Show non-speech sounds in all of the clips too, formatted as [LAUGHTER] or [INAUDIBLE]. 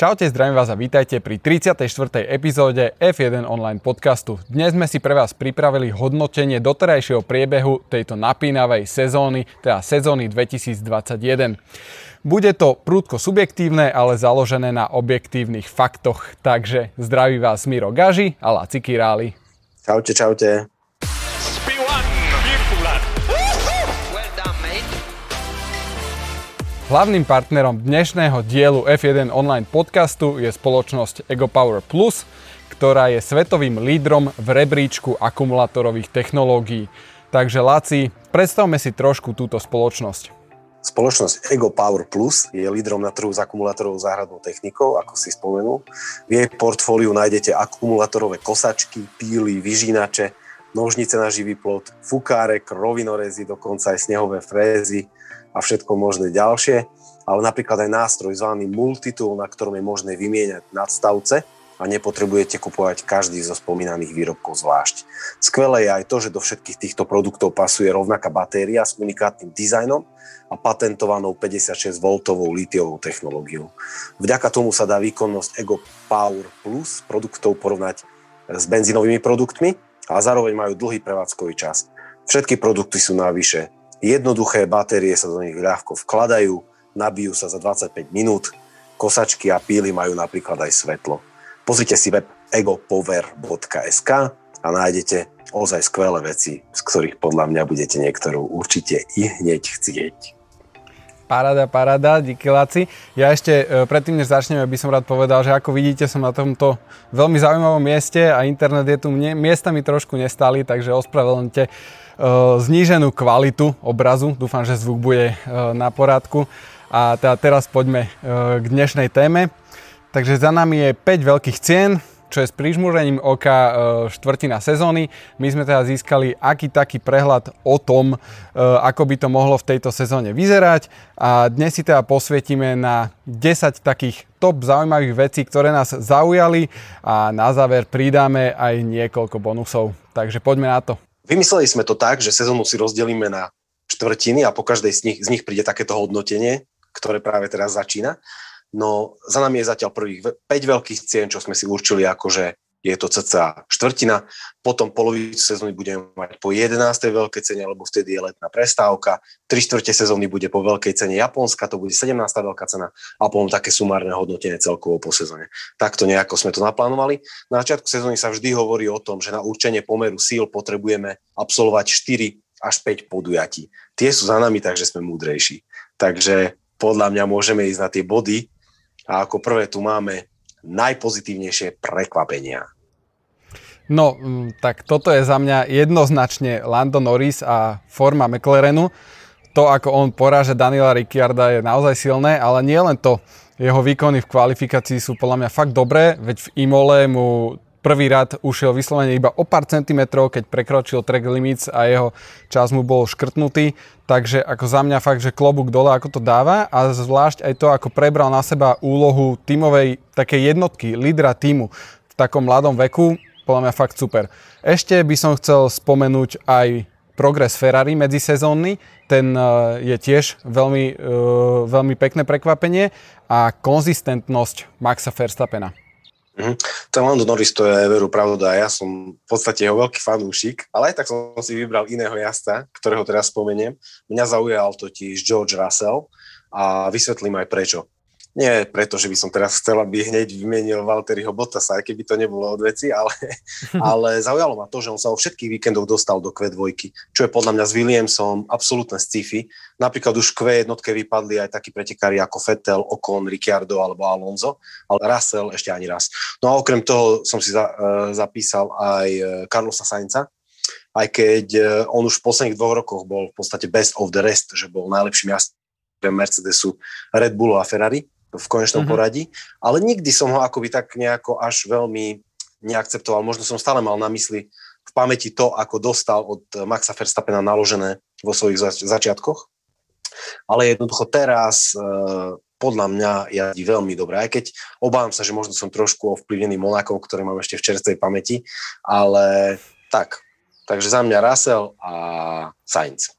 Čaute, zdravím vás a vítajte pri 34. epizóde F1 online podcastu. Dnes sme si pre vás pripravili hodnotenie doterajšieho priebehu tejto napínavej sezóny, teda sezóny 2021. Bude to prúdko subjektívne, ale založené na objektívnych faktoch. Takže zdraví vás Miro Gaži a Laci Királi. Čaute, čaute. Hlavným partnerom dnešného dielu F1 online podcastu je spoločnosť EgoPower Plus, ktorá je svetovým lídrom v rebríčku akumulátorových technológií. Takže Laci, predstavme si trošku túto spoločnosť. Spoločnosť Ego Power Plus je lídrom na trhu s akumulátorovou záhradnou technikou, ako si spomenul. V jej portfóliu nájdete akumulátorové kosačky, píly, vyžínače, nožnice na živý plot, fukárek, rovinorezy, dokonca aj snehové frézy, a všetko možné ďalšie, ale napríklad aj nástroj zvaný Multitool, na ktorom je možné vymieňať nadstavce a nepotrebujete kupovať každý zo spomínaných výrobkov zvlášť. Skvelé je aj to, že do všetkých týchto produktov pasuje rovnaká batéria s unikátnym dizajnom a patentovanou 56V litiovou technológiou. Vďaka tomu sa dá výkonnosť Ego Power Plus produktov porovnať s benzínovými produktmi a zároveň majú dlhý prevádzkový čas. Všetky produkty sú navyše Jednoduché batérie sa do nich ľahko vkladajú, nabijú sa za 25 minút, kosačky a píly majú napríklad aj svetlo. Pozrite si web egopower.sk a nájdete ozaj skvelé veci, z ktorých podľa mňa budete niektorú určite i hneď chcieť. Paráda, paráda, díky Laci. Ja ešte e, predtým, než začneme, by som rád povedal, že ako vidíte, som na tomto veľmi zaujímavom mieste a internet je tu miestami trošku nestály, takže ospravedlňte zníženú kvalitu obrazu. Dúfam, že zvuk bude eh, na porádku. A teda teraz poďme eh, k dnešnej téme. Takže za nami je 5 veľkých cien, čo je s prižmúrením oka štvrtina sezóny. My sme teda získali aký taký prehľad o tom, ako by to mohlo v tejto sezóne vyzerať a dnes si teda posvietime na 10 takých top zaujímavých vecí, ktoré nás zaujali a na záver pridáme aj niekoľko bonusov. Takže poďme na to. Vymysleli sme to tak, že sezónu si rozdelíme na štvrtiny a po každej z nich, z nich príde takéto hodnotenie, ktoré práve teraz začína. No za nami je zatiaľ prvých 5 veľkých cien, čo sme si určili ako, že je to cca štvrtina, potom polovicu sezóny budeme mať po 11. veľkej cene, lebo vtedy je letná prestávka, 3 štvrte sezóny bude po veľkej cene Japonska, to bude 17. veľká cena a potom také sumárne hodnotenie celkovo po sezóne. Takto nejako sme to naplánovali. Na začiatku sezóny sa vždy hovorí o tom, že na určenie pomeru síl potrebujeme absolvovať 4 až 5 podujatí. Tie sú za nami, takže sme múdrejší. Takže podľa mňa môžeme ísť na tie body a ako prvé tu máme najpozitívnejšie prekvapenia? No, mm, tak toto je za mňa jednoznačne Lando Norris a forma McLarenu. To, ako on poráže Daniela Ricciarda je naozaj silné, ale nie len to. Jeho výkony v kvalifikácii sú podľa mňa fakt dobré, veď v Imole mu prvý rad ušiel vyslovene iba o pár centimetrov, keď prekročil track limits a jeho čas mu bol škrtnutý. Takže ako za mňa fakt, že klobúk dole, ako to dáva a zvlášť aj to, ako prebral na seba úlohu tímovej takej jednotky, lídra týmu v takom mladom veku, podľa mňa fakt super. Ešte by som chcel spomenúť aj progres Ferrari medzisezónny, ten e, je tiež veľmi, e, veľmi pekné prekvapenie a konzistentnosť Maxa Verstappena. Mm-hmm. Ten Lando Norris to je veru pravda. Ja som v podstate jeho veľký fanúšik, ale aj tak som si vybral iného jazda, ktorého teraz spomeniem. Mňa zaujal totiž George Russell a vysvetlím aj prečo. Nie preto, že by som teraz chcel, aby hneď vymenil Valtteriho Bottasa, aj keby to nebolo od veci, ale, [LAUGHS] ale zaujalo ma to, že on sa o všetkých víkendoch dostal do Q2, čo je podľa mňa s Williamsom absolútne sci-fi. Napríklad už Q jednotke vypadli aj takí pretekári ako Vettel, Ocon, Ricciardo alebo Alonso, ale Russell ešte ani raz. No a okrem toho som si za, uh, zapísal aj e, Carlosa Sainza, aj keď e, on už v posledných dvoch rokoch bol v podstate best of the rest, že bol najlepším jazdcom Mercedesu, Red Bullu a Ferrari v konečnom mm-hmm. poradí, ale nikdy som ho akoby tak nejako až veľmi neakceptoval. Možno som stále mal na mysli v pamäti to, ako dostal od Maxa Verstappena naložené vo svojich zač- začiatkoch. Ale jednoducho teraz e, podľa mňa jazdí veľmi dobre, aj keď obávam sa, že možno som trošku ovplyvnený Monakom, ktoré mám ešte v čerstvej pamäti, ale tak. Takže za mňa Russell a Sainz.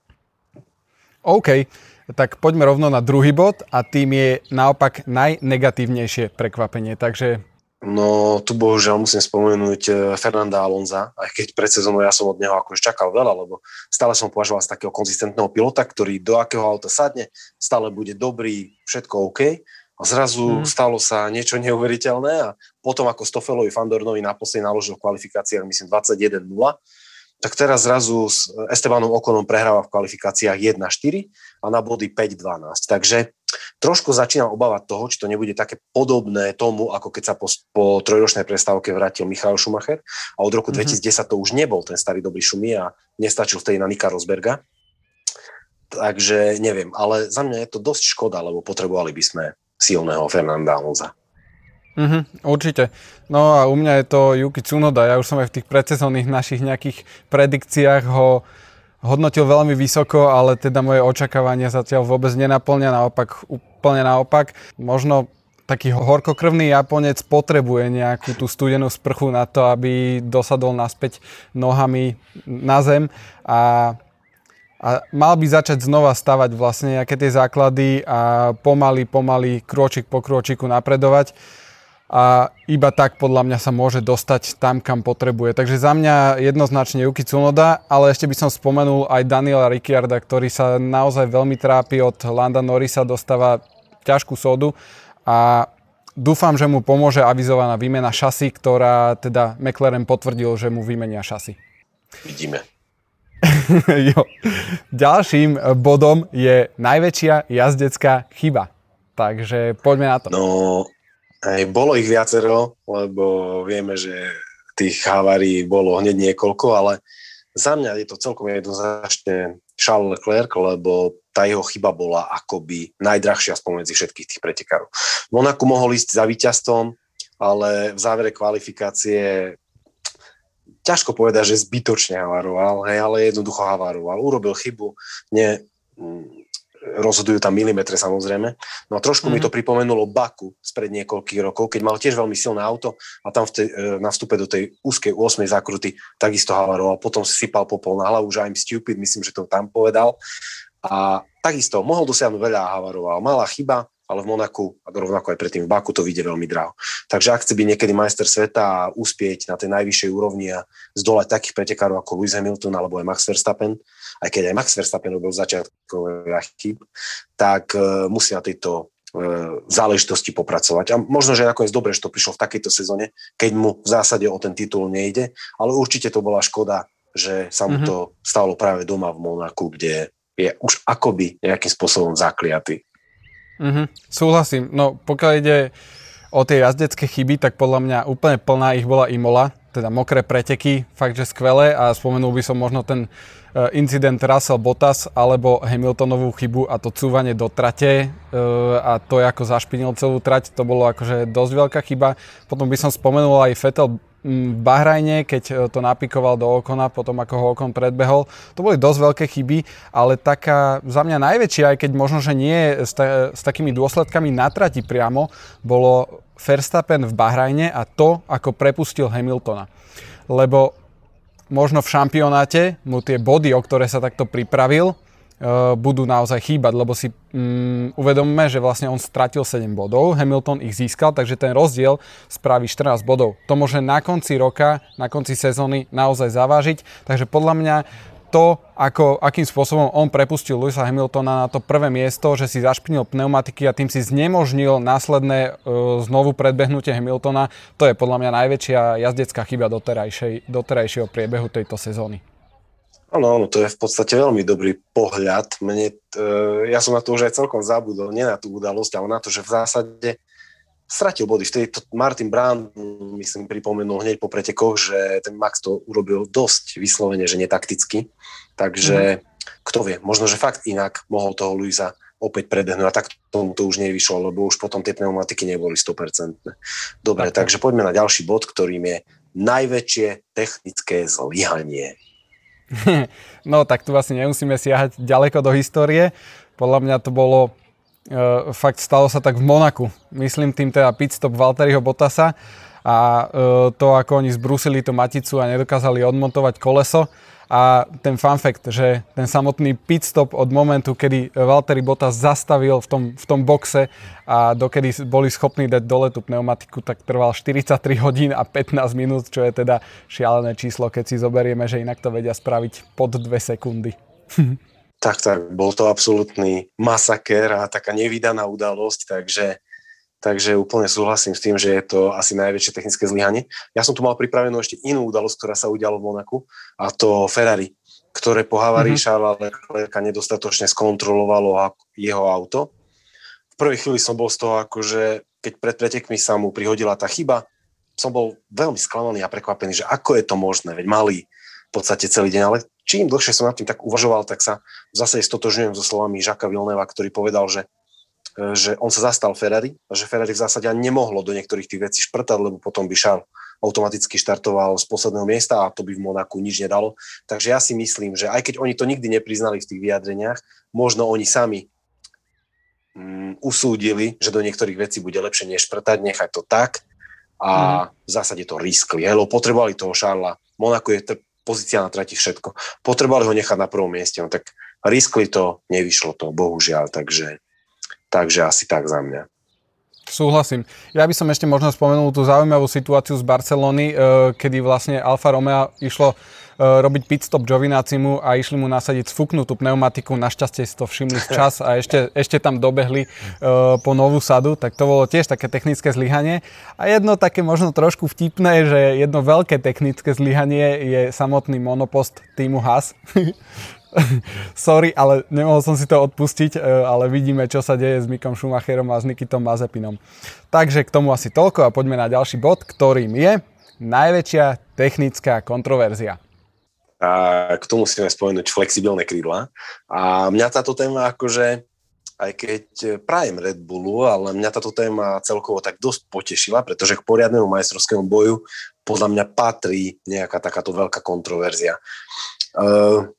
OK. Tak poďme rovno na druhý bod a tým je naopak najnegatívnejšie prekvapenie. Takže No, tu bohužiaľ musím spomenúť eh, Fernanda Alonza, aj keď pred sezónou ja som od neho akož čakal veľa, lebo stále som považoval z takého konzistentného pilota, ktorý do akého auta sadne, stále bude dobrý, všetko OK. A zrazu mm. stalo sa niečo neuveriteľné a potom ako Stofelovi Fandornovi naposledy naložil v kvalifikáciách, myslím, 21-0, tak teraz zrazu s Estebanom Okonom prehráva v kvalifikáciách 1-4 a na body 5-12. Takže trošku začínam obávať toho, či to nebude také podobné tomu, ako keď sa po, po trojročnej prestávke vrátil Michal Schumacher a od roku mm-hmm. 2010 to už nebol ten starý dobrý Šumi a nestačil vtedy na Nika Rosberga. Takže neviem, ale za mňa je to dosť škoda, lebo potrebovali by sme silného Fernanda Alonza. Mm-hmm, určite. No a u mňa je to Yuki Tsunoda. Ja už som aj v tých predsezónnych našich nejakých predikciách ho hodnotil veľmi vysoko, ale teda moje očakávania zatiaľ vôbec nenaplňa, naopak úplne naopak. Možno taký horkokrvný Japonec potrebuje nejakú tú studenú sprchu na to, aby dosadol naspäť nohami na zem a, a mal by začať znova stavať vlastne nejaké tie základy a pomaly, pomaly, krôčik po krôčiku napredovať a iba tak podľa mňa sa môže dostať tam, kam potrebuje. Takže za mňa jednoznačne Yuki Tsunoda, ale ešte by som spomenul aj Daniela Ricciarda, ktorý sa naozaj veľmi trápi od Landa Norrisa, dostáva ťažkú sodu a dúfam, že mu pomôže avizovaná výmena šasy, ktorá teda McLaren potvrdil, že mu vymenia šasy. Vidíme. [LAUGHS] jo. Ďalším bodom je najväčšia jazdecká chyba. Takže poďme na to. No, aj bolo ich viacero, lebo vieme, že tých havárií bolo hneď niekoľko, ale za mňa je to celkom jednoznačne Charles Leclerc, lebo tá jeho chyba bola akoby najdrahšia spomedzi všetkých tých pretekárov. Monaku mohol ísť za víťazstvom, ale v závere kvalifikácie ťažko povedať, že zbytočne havaroval, hej, ale jednoducho havaroval. Urobil chybu, ne, rozhodujú tam milimetre samozrejme. No a trošku mm-hmm. mi to mhm. pripomenulo Baku spred niekoľkých rokov, keď mal tiež veľmi silné auto a tam v tej, e, na vstupe do tej úzkej 8. zákruty takisto havaroval. Potom si sypal popol na hlavu, že I'm stupid, myslím, že to tam povedal. A takisto mohol dosiahnuť veľa a havaroval. Malá chyba, ale v Monaku a rovnako aj predtým v Baku to vyjde veľmi draho. Takže ak chce byť niekedy majster sveta a uspieť na tej najvyššej úrovni a zdolať takých pretekárov ako Lewis Hamilton alebo aj Max Verstappen, aj keď aj Max Verstappen robil začiatkové chyb, tak uh, musí na tejto uh, záležitosti popracovať. A možno, že nakoniec dobre, že to prišlo v takejto sezóne, keď mu v zásade o ten titul nejde, ale určite to bola škoda, že sa mu mm-hmm. to stalo práve doma v Monaku, kde je už akoby nejakým spôsobom zakliatý. Mm-hmm, súhlasím. No pokiaľ ide o tie jazdecké chyby, tak podľa mňa úplne plná ich bola Imola, teda mokré preteky, fakt, že skvelé a spomenul by som možno ten e, incident Russell Bottas alebo Hamiltonovú chybu a to cúvanie do trate e, a to, ako zašpinil celú trať, to bolo akože dosť veľká chyba. Potom by som spomenul aj Vettel v Bahrajne, keď e, to napikoval do okona, potom ako ho okon predbehol. To boli dosť veľké chyby, ale taká za mňa najväčšia, aj keď možno, že nie s, ta, s takými dôsledkami na trati priamo, bolo Verstappen v Bahrajne a to, ako prepustil Hamiltona. Lebo možno v šampionáte mu tie body, o ktoré sa takto pripravil, budú naozaj chýbať, lebo si um, uvedomme, že vlastne on stratil 7 bodov, Hamilton ich získal, takže ten rozdiel spraví 14 bodov. To môže na konci roka, na konci sezóny naozaj zavážiť, takže podľa mňa to, ako, akým spôsobom on prepustil Lewisa Hamiltona na to prvé miesto, že si zašpinil pneumatiky a tým si znemožnil následné uh, znovu predbehnutie Hamiltona, to je podľa mňa najväčšia jazdecká chyba doterajšieho priebehu tejto sezóny. Áno, áno, to je v podstate veľmi dobrý pohľad. Mne, e, ja som na to už aj celkom zabudol, nie na tú udalosť, ale na to, že v zásade stratil body. Vtedy to Martin Brand, myslím, pripomenul hneď po pretekoch, že ten Max to urobil dosť vyslovene, že netakticky. Takže mm. kto vie, možno, že fakt inak mohol toho Luisa opäť predehnúť a tak tomu to už nevyšlo, lebo už potom tie pneumatiky neboli 100%. Dobre, tak. takže poďme na ďalší bod, ktorým je najväčšie technické zlyhanie. [LAUGHS] no tak tu asi nemusíme siahať ďaleko do histórie. Podľa mňa to bolo, e, fakt stalo sa tak v Monaku. Myslím tým teda pitstop Valtteriho Bottasa a e, to, ako oni zbrusili tú maticu a nedokázali odmontovať koleso A ten fun fact, že ten samotný pit stop od momentu, kedy Valtteri Bottas zastavil v tom, v tom boxe a dokedy boli schopní dať dole tú pneumatiku, tak trval 43 hodín a 15 minút, čo je teda šialené číslo, keď si zoberieme, že inak to vedia spraviť pod 2 sekundy. tak, tak, bol to absolútny masaker a taká nevydaná udalosť, takže Takže úplne súhlasím s tým, že je to asi najväčšie technické zlyhanie. Ja som tu mal pripravenú ešte inú udalosť, ktorá sa udiala v Monaku, a to Ferrari, ktoré po havárii mm-hmm. Charlesa Leclerca nedostatočne skontrolovalo jeho auto. V prvej chvíli som bol z toho, akože keď pred pretekmi sa mu prihodila tá chyba, som bol veľmi sklamaný a prekvapený, že ako je to možné, veď mali v podstate celý deň, ale čím dlhšie som nad tým tak uvažoval, tak sa zase stotožňujem so slovami Žaka Vilneva, ktorý povedal, že že on sa zastal Ferrari a že Ferrari v zásade ani nemohlo do niektorých tých vecí šprtať, lebo potom by Charles automaticky štartoval z posledného miesta a to by v Monaku nič nedalo. Takže ja si myslím, že aj keď oni to nikdy nepriznali v tých vyjadreniach, možno oni sami um, usúdili, že do niektorých vecí bude lepšie než šprtať, nechať to tak a mm. v zásade to riskli. Hej, potrebovali toho Šarla. Monako je t- pozícia na trati všetko. Potrebovali ho nechať na prvom mieste, no tak riskli to, nevyšlo to, bohužiaľ, takže Takže asi tak za mňa. Súhlasím. Ja by som ešte možno spomenul tú zaujímavú situáciu z Barcelony, e, kedy vlastne Alfa Romeo išlo e, robiť pit stop Giovinacimu a išli mu nasadiť sfuknutú pneumatiku. Našťastie si to všimli včas a ešte, ešte tam dobehli e, po novú sadu, tak to bolo tiež také technické zlyhanie. A jedno také možno trošku vtipné, že jedno veľké technické zlyhanie je samotný monopost týmu Haas, [LAUGHS] [LAUGHS] Sorry, ale nemohol som si to odpustiť, e, ale vidíme, čo sa deje s Mikom Schumacherom a s Nikitom Mazepinom. Takže k tomu asi toľko a poďme na ďalší bod, ktorým je najväčšia technická kontroverzia. A k tomu musíme spomenúť flexibilné krídla. A mňa táto téma akože, aj keď prajem Red Bullu, ale mňa táto téma celkovo tak dosť potešila, pretože k poriadnemu majstrovskému boju podľa mňa patrí nejaká takáto veľká kontroverzia. Uh,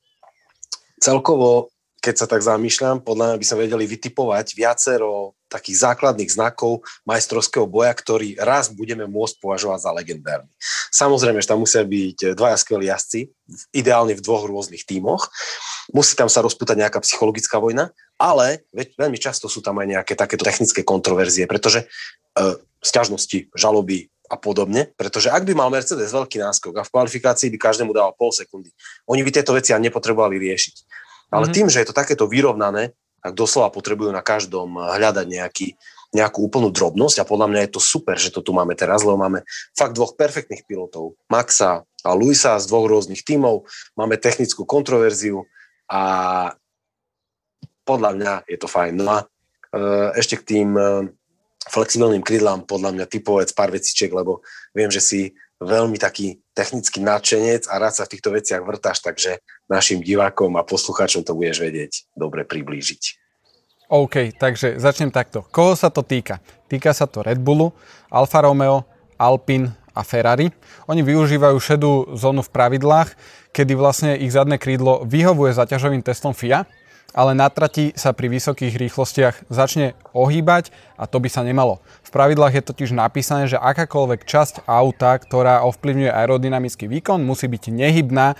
celkovo, keď sa tak zamýšľam, podľa mňa by sa vedeli vytipovať viacero takých základných znakov majstrovského boja, ktorý raz budeme môcť považovať za legendárny. Samozrejme, že tam musia byť dvaja skvelí jazdci, ideálne v dvoch rôznych tímoch. Musí tam sa rozputať nejaká psychologická vojna, ale veľmi často sú tam aj nejaké takéto technické kontroverzie, pretože e, sťažnosti, žaloby, a podobne, pretože ak by mal Mercedes veľký náskok a v kvalifikácii by každému dával pol sekundy, oni by tieto veci ani nepotrebovali riešiť. Ale mm-hmm. tým, že je to takéto vyrovnané, tak doslova potrebujú na každom hľadať nejaký, nejakú úplnú drobnosť a podľa mňa je to super, že to tu máme teraz, lebo máme fakt dvoch perfektných pilotov, Maxa a Luisa z dvoch rôznych tímov, máme technickú kontroverziu a podľa mňa je to fajn. No a e, ešte k tým e, flexibilným krídlám podľa mňa typovec pár vecičiek, lebo viem, že si veľmi taký technický nadšenec a rád sa v týchto veciach vrtáš, takže našim divákom a poslucháčom to budeš vedieť dobre priblížiť. OK, takže začnem takto. Koho sa to týka? Týka sa to Red Bullu, Alfa Romeo, Alpine a Ferrari. Oni využívajú šedú zónu v pravidlách, kedy vlastne ich zadné krídlo vyhovuje zaťažovým testom FIA, ale na trati sa pri vysokých rýchlostiach začne ohýbať a to by sa nemalo. V pravidlách je totiž napísané, že akákoľvek časť auta, ktorá ovplyvňuje aerodynamický výkon, musí byť nehybná e,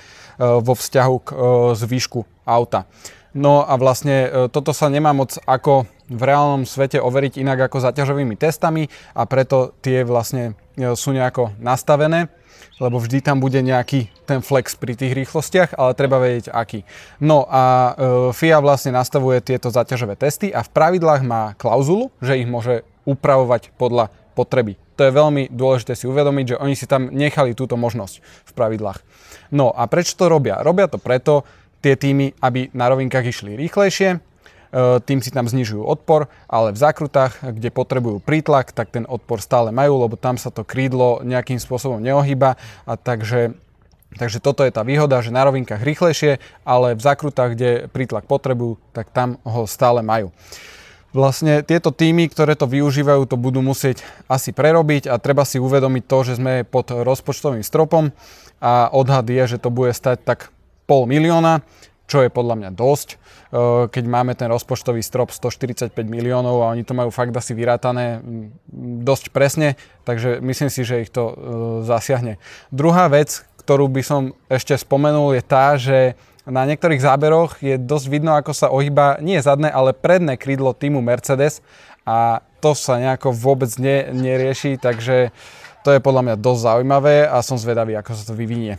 vo vzťahu k e, zvyšku auta. No a vlastne e, toto sa nemá moc ako v reálnom svete overiť inak ako zaťažovými testami a preto tie vlastne sú nejako nastavené lebo vždy tam bude nejaký ten flex pri tých rýchlostiach, ale treba vedieť aký. No a e, FIA vlastne nastavuje tieto zaťažové testy a v pravidlách má klauzulu, že ich môže upravovať podľa potreby. To je veľmi dôležité si uvedomiť, že oni si tam nechali túto možnosť v pravidlách. No a prečo to robia? Robia to preto, tie týmy, aby na rovinkách išli rýchlejšie, tým si tam znižujú odpor, ale v zákrutách, kde potrebujú prítlak, tak ten odpor stále majú, lebo tam sa to krídlo nejakým spôsobom neohýba a takže Takže toto je tá výhoda, že na rovinkách rýchlejšie, ale v zákrutách, kde prítlak potrebujú, tak tam ho stále majú. Vlastne tieto týmy, ktoré to využívajú, to budú musieť asi prerobiť a treba si uvedomiť to, že sme pod rozpočtovým stropom a odhad je, že to bude stať tak pol milióna čo je podľa mňa dosť, eh, keď máme ten rozpočtový strop 145 miliónov a oni to majú fakt asi vyrátané dosť presne, takže myslím si, že ich to eh, zasiahne. Druhá vec, ktorú by som ešte spomenul, je tá, že na niektorých záberoch je dosť vidno, ako sa ohýba nie zadné, ale predné krídlo týmu Mercedes a to sa nejako vôbec ne, nerieši, takže to je podľa mňa dosť zaujímavé a som zvedavý, ako sa to vyvinie.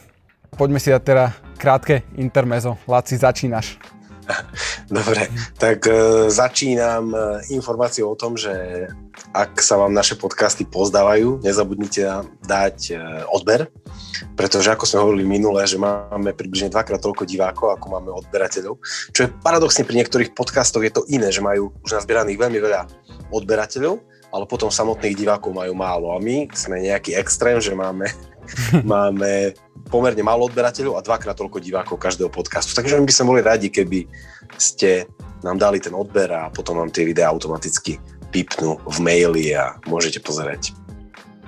Poďme si dať teda krátke intermezo. Laci, začínaš. [LAUGHS] Dobre, tak e, začínam e, informáciou o tom, že ak sa vám naše podcasty pozdávajú, nezabudnite dať e, odber, pretože ako sme hovorili minule, že máme približne dvakrát toľko divákov, ako máme odberateľov, čo je paradoxne pri niektorých podcastoch je to iné, že majú už nazbieraných veľmi veľa odberateľov, ale potom samotných divákov majú málo a my sme nejaký extrém, že máme, [LAUGHS] máme pomerne málo odberateľov a dvakrát toľko divákov každého podcastu. Takže my by sme boli radi, keby ste nám dali ten odber a potom vám tie videá automaticky pipnú v maili a môžete pozerať.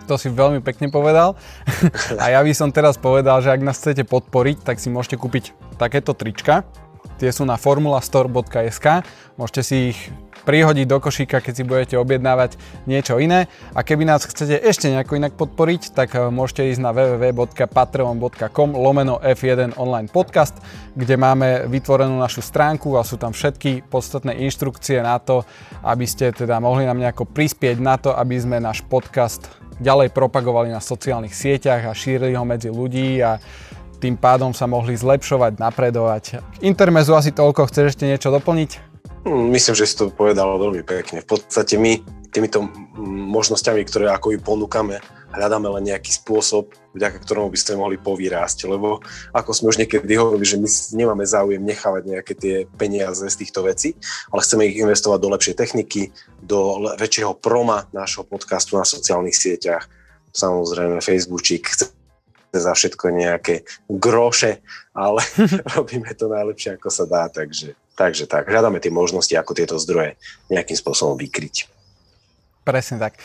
To si veľmi pekne povedal. [LAUGHS] a ja by som teraz povedal, že ak nás chcete podporiť, tak si môžete kúpiť takéto trička. Tie sú na formulastore.sk. Môžete si ich prihodiť do košíka, keď si budete objednávať niečo iné. A keby nás chcete ešte nejako inak podporiť, tak eh, môžete ísť na www.patreon.com lomeno F1 online podcast, kde máme vytvorenú našu stránku a sú tam všetky podstatné inštrukcie na to, aby ste teda mohli nám nejako prispieť na to, aby sme náš podcast ďalej propagovali na sociálnych sieťach a šírili ho medzi ľudí a tým pádom sa mohli zlepšovať, napredovať. Intermezu asi toľko, chceš ešte niečo doplniť? Hm, myslím, že si to povedal veľmi pekne. V podstate my týmito možnosťami, ktoré ako ju ponúkame, hľadáme len nejaký spôsob, vďaka ktorému by ste mohli povýrásť, lebo ako sme už niekedy hovorili, že my nemáme záujem nechávať nejaké tie peniaze z týchto vecí, ale chceme ich investovať do lepšej techniky, do väčšieho proma nášho podcastu na sociálnych sieťach, samozrejme Facebookčík, za všetko nejaké groše, ale [LAUGHS] robíme to najlepšie, ako sa dá, takže Takže tak, hľadáme tie možnosti, ako tieto zdroje nejakým spôsobom vykryť. Presne tak.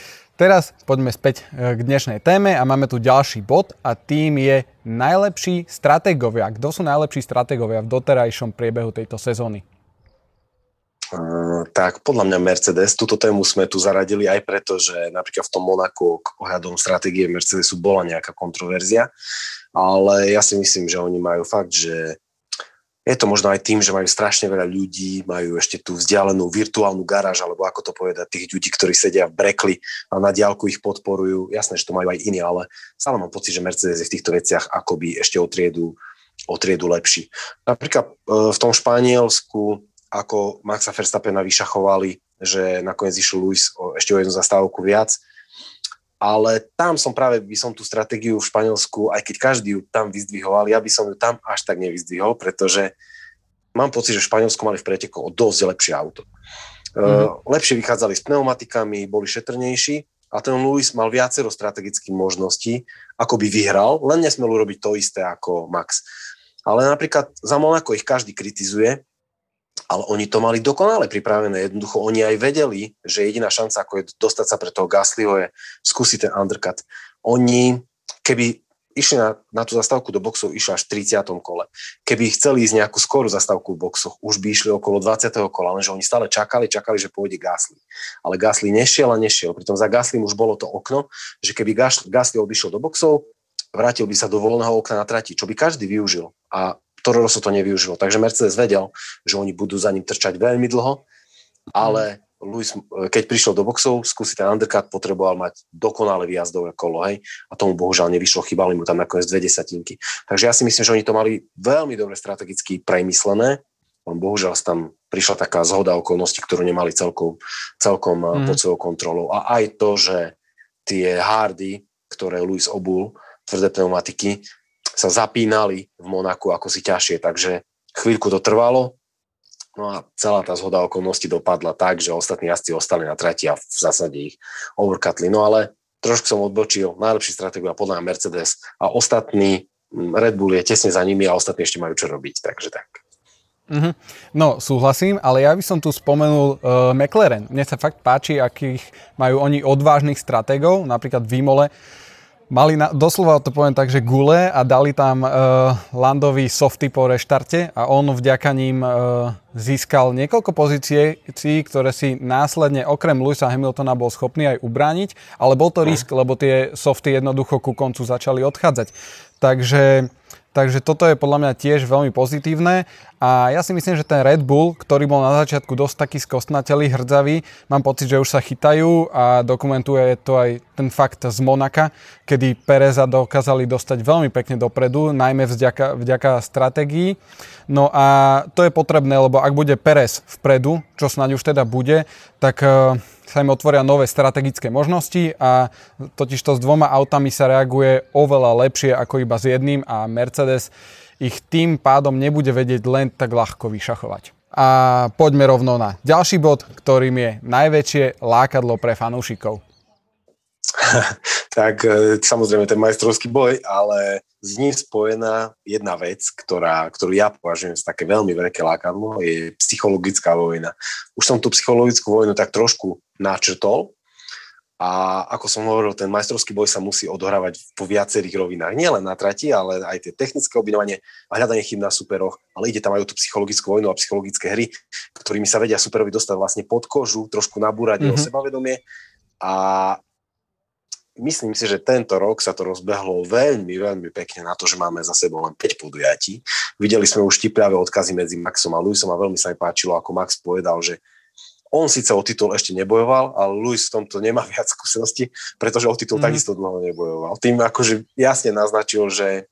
Teraz poďme späť e, k dnešnej téme a máme tu ďalší bod a tým je najlepší stratégovia. Kto sú najlepší stratégovia v doterajšom priebehu tejto sezóny? Uh, tak podľa mňa Mercedes, túto tému sme tu zaradili aj preto, že napríklad v tom Monaku ohľadom stratégie Mercedesu bola nejaká kontroverzia, ale ja si myslím, že oni majú fakt, že je to možno aj tým, že majú strašne veľa ľudí, majú ešte tú vzdialenú virtuálnu garáž, alebo ako to povedať, tých ľudí, ktorí sedia v brekli a na diálku ich podporujú. Jasné, že to majú aj iní, ale stále mám pocit, že Mercedes je v týchto veciach akoby ešte o triedu, o triedu lepší. Napríklad e, v tom Španielsku, ako Maxa Verstappena vyšachovali, že nakoniec išiel Luis ešte o jednu zastávku viac, ale tam som práve, by som tú stratégiu v Španielsku, aj keď každý ju tam vyzdvihoval, ja by som ju tam až tak nevyzdvihol, pretože mám pocit, že v Španielsku mali v preteku o dosť lepšie auto. Uh, lepšie vychádzali s pneumatikami, boli šetrnejší a ten Lewis mal viacero strategických možností, ako by vyhral, len nesmel urobiť to isté ako Max. Ale napríklad za Monaco ich každý kritizuje, ale oni to mali dokonale pripravené. Jednoducho oni aj vedeli, že jediná šanca, ako je dostať sa pre toho Gaslyho, je skúsiť ten undercut. Oni, keby išli na, na tú zastávku do boxov, išli až v 30. kole. Keby chceli ísť nejakú skorú zastávku v boxoch, už by išli okolo 20. kola, lenže oni stále čakali, čakali, že pôjde Gasly. Ale Gasly nešiel a nešiel. Pritom za Gasly už bolo to okno, že keby Gasly odišiel do boxov, vrátil by sa do voľného okna na trati, čo by každý využil. A Toro Rosso to nevyužilo. Takže Mercedes vedel, že oni budú za ním trčať veľmi dlho, ale Lewis, keď prišiel do boxov, skúsiť ten undercut, potreboval mať dokonale výjazdové kolo, hej, a tomu bohužiaľ nevyšlo, chýbali mu tam nakoniec dve desatinky. Takže ja si myslím, že oni to mali veľmi dobre strategicky premyslené, len bohužiaľ tam prišla taká zhoda okolností, ktorú nemali celkom, celkom mm. pod svojou kontrolou. A aj to, že tie hardy, ktoré Luis obul, tvrdé pneumatiky, sa zapínali v Monaku ako si ťažšie, takže chvíľku to trvalo, no a celá tá zhoda okolností dopadla tak, že ostatní jazdci ostali na trati a v zásade ich overcutli. No ale trošku som odbočil, najlepší stratégia podľa mňa Mercedes a ostatní mm, Red Bull je tesne za nimi a ostatní ešte majú čo robiť, takže tak. Mm-hmm. No, súhlasím, ale ja by som tu spomenul uh, McLaren. Mne sa fakt páči, akých majú oni odvážnych stratégov, napríklad v Imole Mali na, doslova to poviem tak, že gule a dali tam uh, Landovi softy po reštarte a on vďaka ním uh, získal niekoľko pozícií, ktoré si následne okrem Louisa Hamiltona bol schopný aj ubrániť, ale bol to risk, lebo tie softy jednoducho ku koncu začali odchádzať. Takže Takže toto je podľa mňa tiež veľmi pozitívne a ja si myslím, že ten Red Bull, ktorý bol na začiatku dosť taký skostnatelý, hrdzavý, mám pocit, že už sa chytajú a dokumentuje to aj ten fakt z Monaka, kedy Pereza dokázali dostať veľmi pekne dopredu, najmä vďaka, vďaka stratégii. No a to je potrebné, lebo ak bude Perez vpredu, čo snáď už teda bude, tak eh, sa im otvoria nové strategické možnosti a totiž to s dvoma autami sa reaguje oveľa lepšie ako iba s jedným a Mercedes ich tým pádom nebude vedieť len tak ľahko vyšachovať. A poďme rovno na ďalší bod, ktorým je najväčšie lákadlo pre fanúšikov. [LAUGHS] tak e, samozrejme ten majstrovský boj, ale s ním spojená jedna vec, ktorá, ktorú ja považujem za také veľmi veľké lákadlo, je psychologická vojna. Už som tú psychologickú vojnu tak trošku načrtol a ako som hovoril, ten majstrovský boj sa musí odohrávať po viacerých rovinách. Nie len na trati, ale aj tie technické obvinovanie a hľadanie chyb na superoch, ale ide tam aj o tú psychologickú vojnu a psychologické hry, ktorými sa vedia superovi dostať vlastne pod kožu, trošku nabúrať mm-hmm. jeho sebavedomie a myslím si, že tento rok sa to rozbehlo veľmi, veľmi pekne na to, že máme za sebou len 5 podujatí. Videli sme už tipravé odkazy medzi Maxom a Luisom a veľmi sa mi páčilo, ako Max povedal, že on síce o titul ešte nebojoval, ale Luis v tomto nemá [LAUGHS] viac skúseností, pretože o titul mm. takisto dlho nebojoval. Tým akože jasne naznačil, že,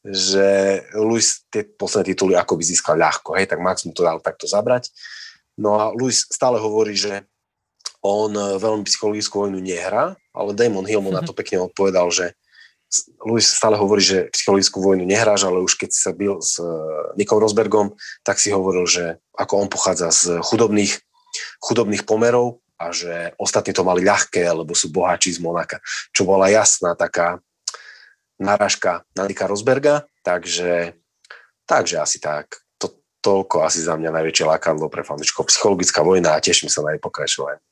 že Luis tie posledné tituly ako by získal ľahko, hej, tak Max mu to dal takto zabrať. No a Luis stále hovorí, že on veľmi psychologickú vojnu nehrá, ale Damon Hill mu na to pekne odpovedal, že Luis stále hovorí, že psychologickú vojnu nehráš, ale už keď sa bil s Nikom Rosbergom, tak si hovoril, že ako on pochádza z chudobných, chudobných pomerov a že ostatní to mali ľahké, lebo sú boháči z Monaka, čo bola jasná taká narážka na Nika Rosberga, takže, takže asi tak. To, toľko asi za mňa najväčšie lákadlo pre fanúšikov. Psychologická vojna a teším sa na jej pokračovanie.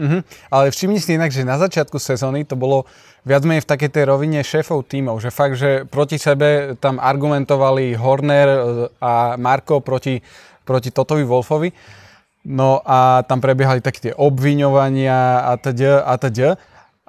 Mm-hmm. Ale všimni si inak, že na začiatku sezóny to bolo viac menej v takej tej rovine šéfov tímov, že fakt, že proti sebe tam argumentovali Horner e, a Marko proti, proti Totovi Wolfovi. No a tam prebiehali také tie obviňovania a teď a teď.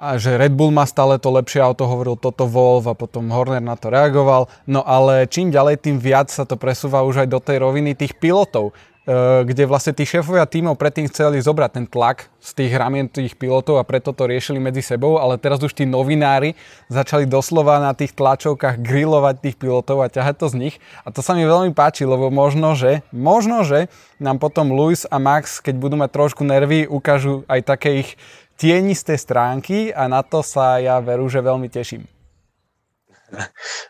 A že Red Bull má stále to lepšie auto, hovoril toto Wolf a potom Horner na to reagoval. No ale čím ďalej, tým viac sa to presúva už aj do tej roviny tých pilotov. Eh, kde vlastne tí šéfovia tímov predtým chceli zobrať ten tlak z tých ramien tých pilotov a preto to riešili medzi sebou, ale teraz už tí novinári začali doslova na tých tlačovkách grilovať tých pilotov a ťahať to z nich. A to sa mi veľmi páči, lebo možno, že, možno, že nám potom Lewis a Max, keď budú mať trošku nervy, ukážu aj také ich tienisté stránky a na to sa ja veru, že veľmi teším.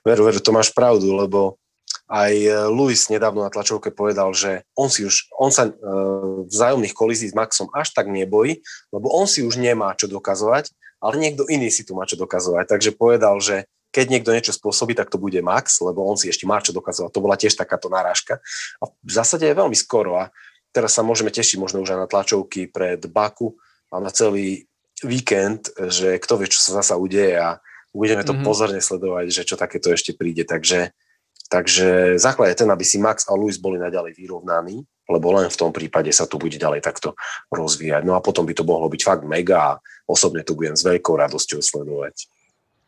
Veru, veru, to máš pravdu, lebo aj e, Luis nedávno na tlačovke povedal, že on si už, on sa uh, vzájomných kolízií s Maxom až tak nebojí, lebo on si už nemá čo dokazovať, ale niekto iný si tu má čo dokazovať. Takže povedal, že keď niekto niečo spôsobí, tak to bude Max, lebo on si ešte má čo dokazovať. To bola tiež takáto náražka. A v zásade je veľmi skoro a teraz sa môžeme tešiť možno už aj na tlačovky pred Baku a na celý víkend, že kto vie, čo sa zasa udeje a budeme to mm-hmm. pozorne sledovať, že čo takéto ešte príde. Takže Takže základ je ten, aby si Max a Luis boli naďalej vyrovnaní, lebo len v tom prípade sa tu bude ďalej takto rozvíjať. No a potom by to mohlo byť fakt mega a osobne to budem s veľkou radosťou sledovať.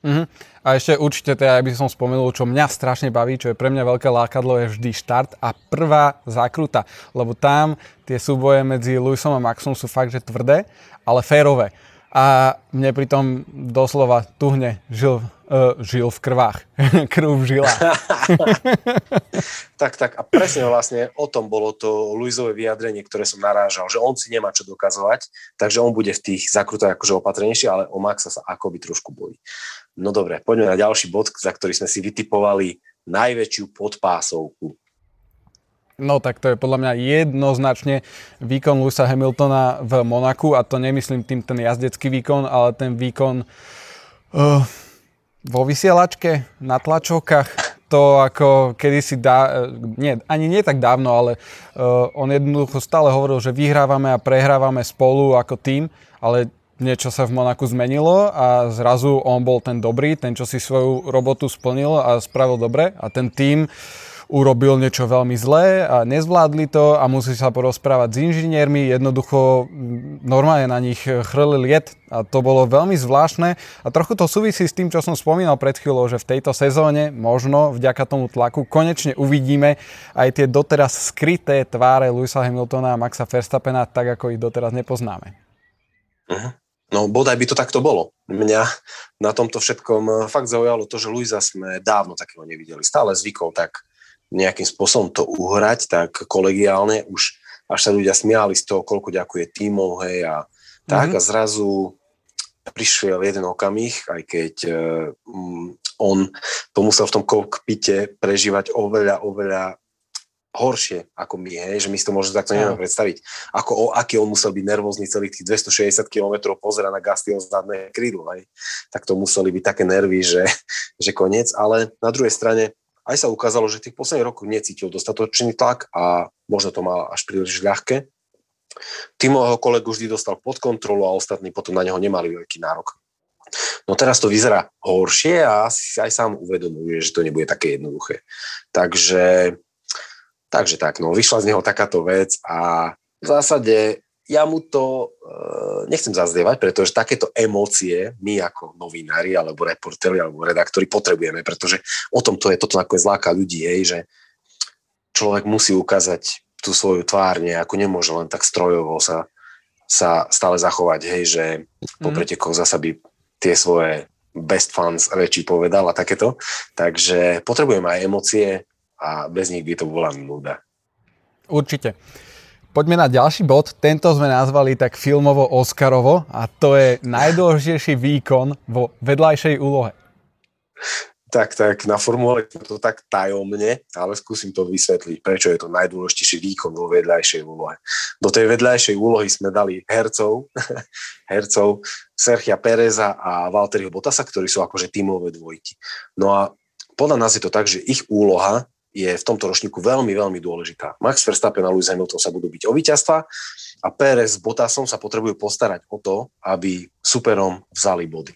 Uh-huh. A ešte určite teda, aby som spomenul, čo mňa strašne baví, čo je pre mňa veľké lákadlo, je vždy štart a prvá zákruta. Lebo tam tie súboje medzi Luisom a Maxom sú fakt, že tvrdé, ale férové a mne pritom doslova tuhne žil, uh, žil v krvách. [LAUGHS] Krv žilách. [LAUGHS] tak, tak a presne vlastne o tom bolo to Luizové vyjadrenie, ktoré som narážal, že on si nemá čo dokazovať, takže on bude v tých zakrutách akože opatrnejší, ale o Maxa sa akoby trošku bojí. No dobre, poďme na ďalší bod, za ktorý sme si vytipovali najväčšiu podpásovku No tak to je podľa mňa jednoznačne výkon Luisa Hamiltona v Monaku a to nemyslím tým ten jazdecký výkon, ale ten výkon uh, vo vysielačke, na tlačovkách, to ako kedysi dá, nie, ani nie tak dávno, ale uh, on jednoducho stále hovoril, že vyhrávame a prehrávame spolu ako tým, ale niečo sa v Monaku zmenilo a zrazu on bol ten dobrý, ten, čo si svoju robotu splnil a spravil dobre a ten tým urobil niečo veľmi zlé a nezvládli to a musí sa porozprávať s inžiniermi, jednoducho normálne na nich chrlil jed a to bolo veľmi zvláštne a trochu to súvisí s tým, čo som spomínal pred chvíľou, že v tejto sezóne možno vďaka tomu tlaku konečne uvidíme aj tie doteraz skryté tváre Luisa Hamiltona a Maxa Verstappena tak, ako ich doteraz nepoznáme. Uh-huh. No bodaj by to takto bolo. Mňa na tomto všetkom fakt zaujalo to, že Luisa sme dávno takého nevideli. Stále zvykol tak nejakým spôsobom to uhrať, tak kolegiálne už až sa ľudia smiali z toho, koľko ďakuje tímov, hej, a tak mm-hmm. a zrazu prišiel jeden okamih, aj keď um, on to musel v tom kokpite prežívať oveľa, oveľa horšie ako my, hej, že my si to možno takto nevieme predstaviť. Ako, o, aký on musel byť nervózny celých tých 260 km pozera na Gastion zadné krídlo, hej. Tak to museli byť také nervy, že, že koniec, ale na druhej strane aj sa ukázalo, že tých posledných rokov necítil dostatočný tlak a možno to mal až príliš ľahké. Timo kolegu vždy dostal pod kontrolu a ostatní potom na neho nemali veľký nárok. No teraz to vyzerá horšie a asi aj sám uvedomuje, že to nebude také jednoduché. Takže, takže tak, no vyšla z neho takáto vec a v zásade ja mu to e, nechcem zazlievať, pretože takéto emócie my ako novinári alebo reporteri alebo redaktori potrebujeme, pretože o tom to je, toto ako je zláka ľudí, hej, že človek musí ukázať tú svoju tvár ako nemôže len tak strojovo sa, sa stále zachovať, hej, že po mm. pretekoch zasa by tie svoje best fans reči povedal a takéto. Takže potrebujeme aj emócie a bez nich by to bola nuda. Určite. Poďme na ďalší bod. Tento sme nazvali tak filmovo Oscarovo a to je najdôležitejší výkon vo vedľajšej úlohe. Tak, tak, naformulovali to tak tajomne, ale skúsim to vysvetliť, prečo je to najdôležitejší výkon vo vedľajšej úlohe. Do tej vedľajšej úlohy sme dali hercov, [LAUGHS] hercov Sergia Pereza a Valtteriho Botasa, ktorí sú akože tímové dvojky. No a podľa nás je to tak, že ich úloha je v tomto ročníku veľmi, veľmi dôležitá. Max Verstappen a Lewis Hamilton sa budú byť o víťazstva a Pérez s Bottasom sa potrebujú postarať o to, aby superom vzali body.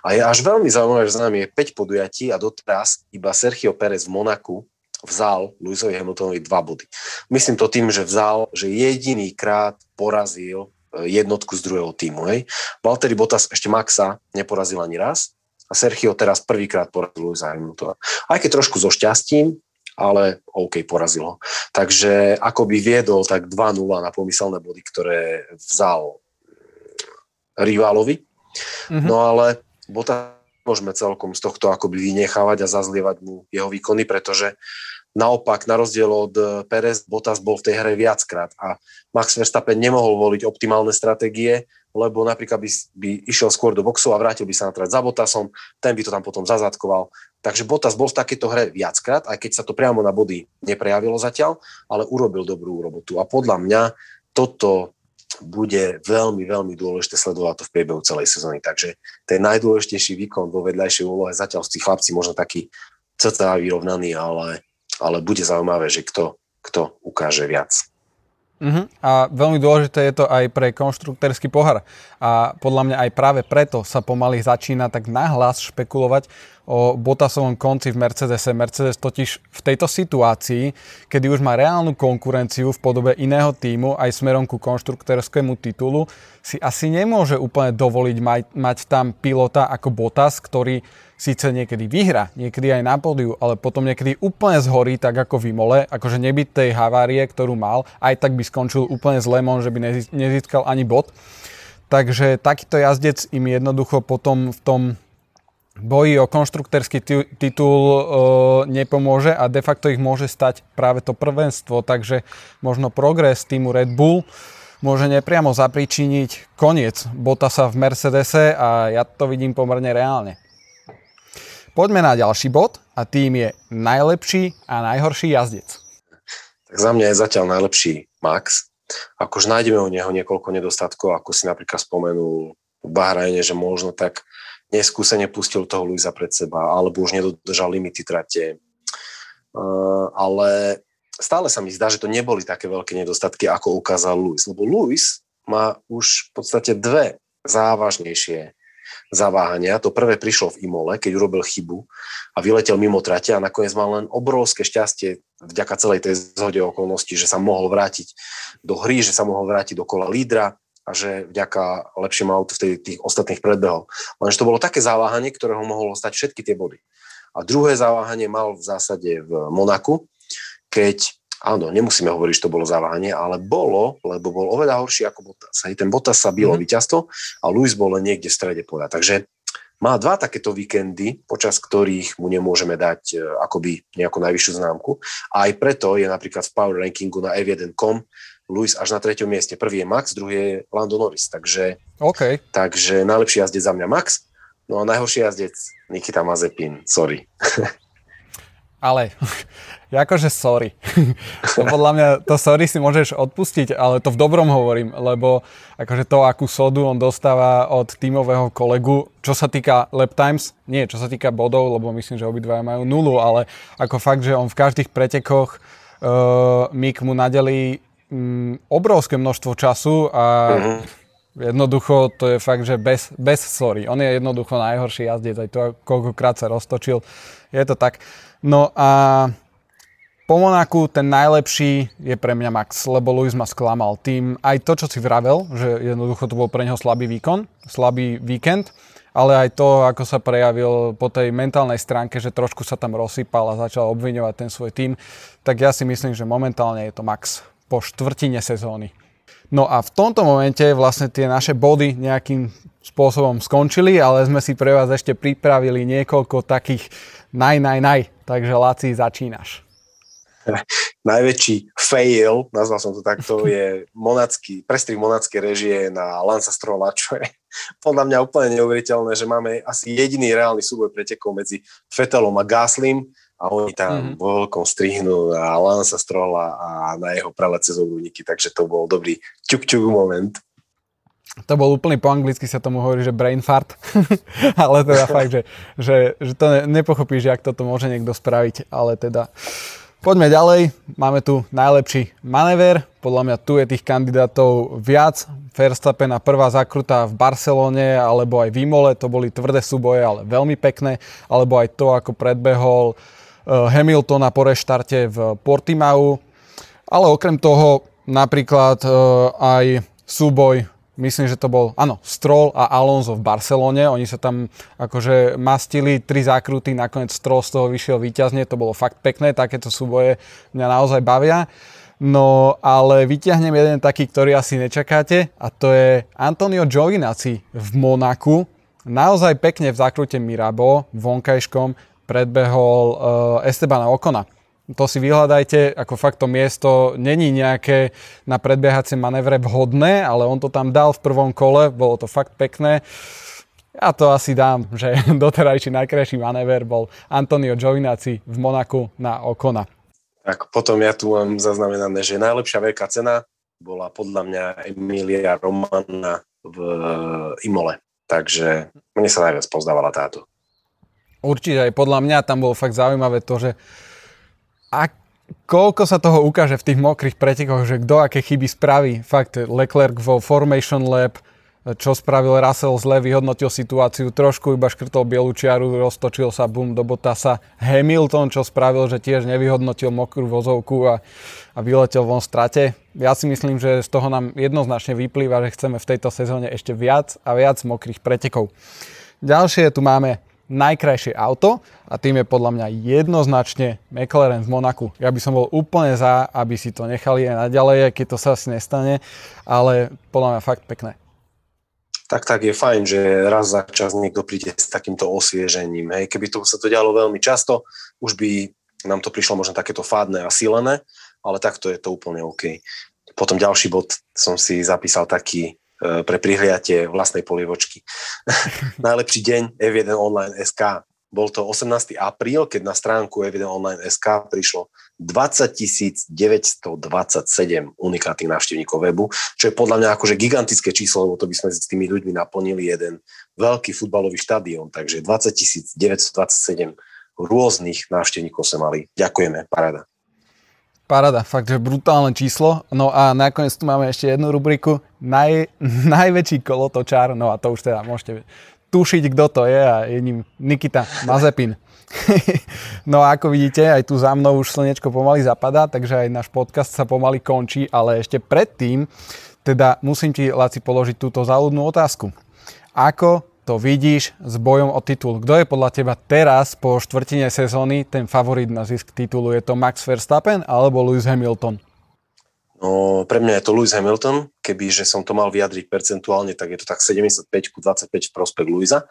A je až veľmi zaujímavé, že za nami je 5 podujatí a doteraz iba Sergio Pérez v Monaku vzal Lewisovi Hamiltonovi dva body. Myslím to tým, že vzal, že jediný krát porazil e, jednotku z druhého týmu. Hej. Valtteri Bottas ešte Maxa neporazil ani raz a Sergio teraz prvýkrát porazil Lewisa Hamiltona. Aj keď trošku so šťastím, ale OK, porazil ho. Takže ako by viedol tak 2-0 na pomyselné body, ktoré vzal rivalovi. Mm-hmm. No ale Bota môžeme celkom z tohto akoby vynechávať a zazlievať mu jeho výkony, pretože naopak, na rozdiel od Perez, Bottas bol v tej hre viackrát a Max Verstappen nemohol voliť optimálne stratégie, lebo napríklad by, by išiel skôr do boxu a vrátil by sa na trať za Bottasom, ten by to tam potom zazadkoval. Takže Bottas bol v takejto hre viackrát, aj keď sa to priamo na body neprejavilo zatiaľ, ale urobil dobrú robotu. A podľa mňa toto bude veľmi, veľmi dôležité sledovať to v priebehu celej sezóny. Takže ten najdôležitejší výkon vo vedľajšej úlohe, zatiaľ tí chlapci možno taký cca vyrovnaný, ale, ale bude zaujímavé, že kto, kto ukáže viac. Uh-huh. A veľmi dôležité je to aj pre konštruktérsky pohár. A podľa mňa aj práve preto sa pomaly začína tak nahlas špekulovať o Bottasovom konci v Mercedese. Mercedes totiž v tejto situácii, kedy už má reálnu konkurenciu v podobe iného týmu aj smerom ku konštruktérskému titulu, si asi nemôže úplne dovoliť mať, mať tam pilota ako Bottas, ktorý síce niekedy vyhra, niekedy aj na pódiu, ale potom niekedy úplne zhorí, tak ako v Imole, akože nebyť tej havárie, ktorú mal, aj tak by skončil úplne zle, že by nezískal ani bod. Takže takýto jazdec im jednoducho potom v tom boji o konštruktérsky titul e, nepomôže a de facto ich môže stať práve to prvenstvo, takže možno progres týmu Red Bull môže nepriamo zapričiniť koniec Bottasa v Mercedese a ja to vidím pomerne reálne. Poďme na ďalší bod a tým je najlepší a najhorší jazdec. Tak za mňa je zatiaľ najlepší Max. Akože nájdeme u neho niekoľko nedostatkov, ako si napríklad spomenul v Bahrajne, že možno tak neskúsene pustil toho Luisa pred seba, alebo už nedodržal limity trate. Uh, ale stále sa mi zdá, že to neboli také veľké nedostatky, ako ukázal Luis. Lebo Luis má už v podstate dve závažnejšie zaváhania. To prvé prišlo v Imole, keď urobil chybu a vyletel mimo trate a nakoniec mal len obrovské šťastie vďaka celej tej zhode okolností, že sa mohol vrátiť do hry, že sa mohol vrátiť do kola lídra a že vďaka lepšiemu autu v tých, ostatných predbehol. Lenže to bolo také zaváhanie, ktorého mohlo stať všetky tie body. A druhé zaváhanie mal v zásade v Monaku, keď Áno, nemusíme hovoriť, že to bolo zaváhanie, ale bolo, lebo bol oveľa horší ako Bottas. Hej, ten Bottas sa bylo mm. víťazstvo a Luis bol len niekde v strede poda. Takže má dva takéto víkendy, počas ktorých mu nemôžeme dať e, akoby nejakú najvyššiu známku. A aj preto je napríklad v power rankingu na F1.com Luis až na treťom mieste. Prvý je Max, druhý je Lando Norris. Takže, okay. takže najlepší jazdec za mňa Max, no a najhorší jazdec Nikita Mazepin. Sorry. [LAUGHS] Ale [LAUGHS] akože sorry. [LAUGHS] to podľa mňa, to sorry si môžeš odpustiť, ale to v dobrom hovorím, lebo akože to, akú sodu on dostáva od tímového kolegu, čo sa týka lap times, nie, čo sa týka bodov, lebo myslím, že obidvaja majú nulu, ale ako fakt, že on v každých pretekoch uh, Mick mu nadelí um, obrovské množstvo času a uh-huh. Jednoducho, to je fakt, že bez, bez sorry. On je jednoducho najhorší jazdec, aj to, koľkokrát sa roztočil. Je to tak. No a po Monaku ten najlepší je pre mňa Max, lebo Luis ma sklamal tým aj to, čo si vravel, že jednoducho to bol pre neho slabý výkon, slabý víkend, ale aj to, ako sa prejavil po tej mentálnej stránke, že trošku sa tam rozsypal a začal obviňovať ten svoj tým, tak ja si myslím, že momentálne je to Max po štvrtine sezóny. No a v tomto momente vlastne tie naše body nejakým spôsobom skončili, ale sme si pre vás ešte pripravili niekoľko takých naj, naj, naj. Takže Laci, začínaš. najväčší fail, nazval som to takto, [LAUGHS] je monacký, prestrih monacké režie na Lansa Strola, čo je podľa mňa úplne neuveriteľné, že máme asi jediný reálny súboj pretekov medzi Fetelom a Gaslim a oni tam mm-hmm. vo veľkom strihnú na Lansa Strola a na jeho prelet cez obúniky, takže to bol dobrý ťuk-ťuk moment. To bol úplne po anglicky sa tomu hovorí, že brain fart, [LAUGHS] ale teda [LAUGHS] fakt, že, že, že to nepochopíš, jak toto môže niekto spraviť, ale teda Poďme ďalej, máme tu najlepší manéver, podľa mňa tu je tých kandidátov viac. Verstappen a prvá zakruta v Barcelone alebo aj v Imole, to boli tvrdé súboje, ale veľmi pekné, alebo aj to, ako predbehol eh, Hamiltona po reštarte v Portimau. Ale okrem toho napríklad eh, aj súboj myslím, že to bol, áno, Stroll a Alonso v Barcelone. Oni sa tam akože mastili tri zákruty, nakoniec Stroll z toho vyšiel výťazne, to bolo fakt pekné, takéto súboje mňa naozaj bavia. No ale vyťahnem jeden taký, ktorý asi nečakáte a to je Antonio Giovinazzi v Monaku. Naozaj pekne v zákrute Mirabo, vonkajškom, predbehol uh, Estebana Okona to si vyhľadajte, ako fakt to miesto není nejaké na predbiehacie manévre vhodné, ale on to tam dal v prvom kole, bolo to fakt pekné. Ja to asi dám, že [LAUGHS] doterajší najkrajší manéver bol Antonio Giovinazzi v Monaku na Okona. Tak potom ja tu mám zaznamenané, že najlepšia veľká cena bola podľa mňa Emilia Romana v Imole. Takže mne sa najviac pozdávala táto. Určite aj podľa mňa tam bolo fakt zaujímavé to, že a koľko sa toho ukáže v tých mokrých pretekoch, že kto aké chyby spraví. Fakt, Leclerc vo Formation Lab, čo spravil Russell zle, vyhodnotil situáciu, trošku iba škrtol bielu čiaru, roztočil sa, bum, do Bottasa. Hamilton, čo spravil, že tiež nevyhodnotil mokrú vozovku a, a vyletel von strate. Ja si myslím, že z toho nám jednoznačne vyplýva, že chceme v tejto sezóne ešte viac a viac mokrých pretekov. Ďalšie tu máme najkrajšie auto a tým je podľa mňa jednoznačne McLaren v Monaku. Ja by som bol úplne za, aby si to nechali aj naďalej, keď to sa asi nestane, ale podľa mňa fakt pekné. Tak, tak je fajn, že raz za čas niekto príde s takýmto osviežením. Hej. Keby to sa to dialo veľmi často, už by nám to prišlo možno takéto fádne a silené, ale takto je to úplne OK. Potom ďalší bod som si zapísal taký, pre prihliatie vlastnej polievočky. [LAUGHS] Najlepší deň F1 Online SK. Bol to 18. apríl, keď na stránku F1 Online SK prišlo 20 927 unikátnych návštevníkov webu, čo je podľa mňa akože gigantické číslo, lebo to by sme s tými ľuďmi naplnili jeden veľký futbalový štadión, takže 20 927 rôznych návštevníkov sme mali. Ďakujeme, paráda. Parada, fakt, že brutálne číslo. No a nakoniec tu máme ešte jednu rubriku. Naj, [LAUGHS] najväčší kolotočár, no a to už teda môžete tušiť, kto to je a je ním Nikita Mazepin. [LAUGHS] no a ako vidíte, aj tu za mnou už slnečko pomaly zapadá, takže aj náš podcast sa pomaly končí, ale ešte predtým teda musím ti, Laci, položiť túto záľudnú otázku. Ako to vidíš s bojom o titul. Kto je podľa teba teraz po štvrtine sezóny ten favorit na zisk titulu? Je to Max Verstappen alebo Lewis Hamilton? No, pre mňa je to Lewis Hamilton. Keby že som to mal vyjadriť percentuálne, tak je to tak 75 ku 25 v prospech Lewisa.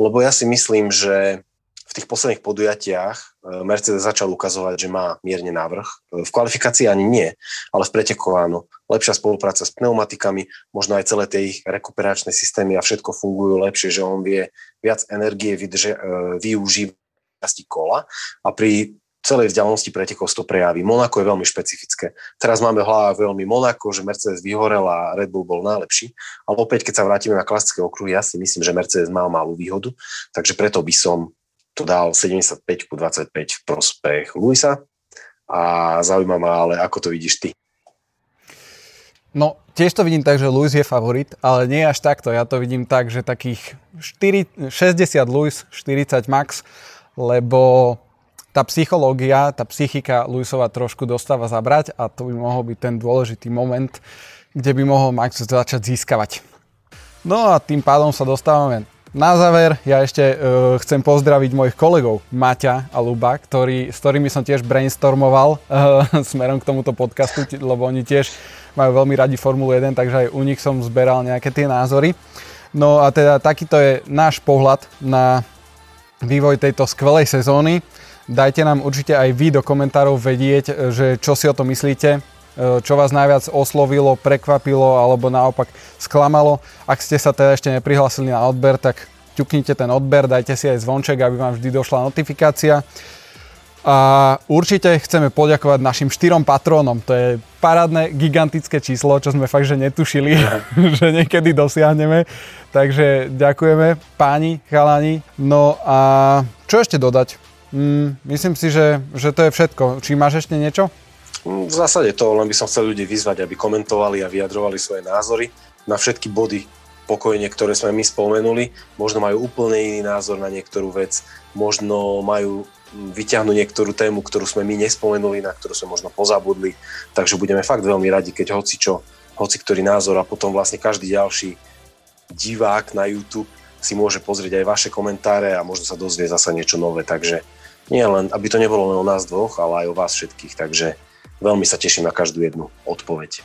Lebo ja si myslím, že v tých posledných podujatiach e, Mercedes začal ukazovať, že má mierne návrh. E, v kvalifikácii ani nie, ale v pretekoch áno. Lepšia spolupráca s pneumatikami, možno aj celé tie ich rekuperačné systémy a všetko fungujú lepšie, že on vie viac energie vydrže, e, využívať kola a pri celej vzdialenosti pretekov to prejaví. Monako je veľmi špecifické. Teraz máme hlava veľmi Monako, že Mercedes vyhorel a Red Bull bol najlepší. Ale opäť, keď sa vrátime na klasické okruhy, ja si myslím, že Mercedes mal malú výhodu, takže preto by som to dal 75 ku 25 v prospech Luisa a zaujíma ma ale, ako to vidíš ty. No, tiež to vidím tak, že Luis je favorit, ale nie až takto. Ja to vidím tak, že takých 4, 60 Luis, 40 Max, lebo tá psychológia, tá psychika Luisova trošku dostáva zabrať a to by mohol byť ten dôležitý moment, kde by mohol Max začať získavať. No a tým pádom sa dostávame na záver ja ešte uh, chcem pozdraviť mojich kolegov Maťa a Luba, ktorý, s ktorými som tiež brainstormoval uh, [LAUGHS] smerom k tomuto podcastu, lebo oni tiež majú veľmi radi Formulu 1, takže aj u nich som zberal nejaké tie názory. No a teda takýto je náš pohľad na vývoj tejto skvelej sezóny. Dajte nám určite aj vy do komentárov vedieť, že čo si o to myslíte, E, čo vás najviac oslovilo, prekvapilo alebo naopak sklamalo. Ak ste sa teda ešte neprihlásili na odber, tak ťuknite ten odber, dajte si aj zvonček, aby vám vždy došla notifikácia. A určite chceme poďakovať našim štyrom patrónom. To je parádne, gigantické číslo, čo sme fakt, že netušili, [LAUGHS] že niekedy dosiahneme. Takže ďakujeme páni, chalani. No a čo ešte dodať? Mm, myslím si, že, že to je všetko. Či máš ešte niečo? V zásade to, len by som chcel ľudí vyzvať, aby komentovali a vyjadrovali svoje názory na všetky body pokojne, ktoré sme my spomenuli. Možno majú úplne iný názor na niektorú vec, možno majú vyťahnuť niektorú tému, ktorú sme my nespomenuli, na ktorú sme možno pozabudli. Takže budeme fakt veľmi radi, keď hoci čo, hoci ktorý názor a potom vlastne každý ďalší divák na YouTube si môže pozrieť aj vaše komentáre a možno sa dozvie zasa niečo nové. Takže nie len, aby to nebolo len o nás dvoch, ale aj o vás všetkých. Takže veľmi sa teším na každú jednu odpoveď.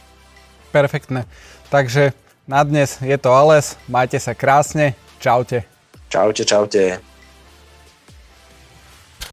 Perfektne. Takže na dnes je to alles. Majte sa krásne. Čaute. Čaute, čaute.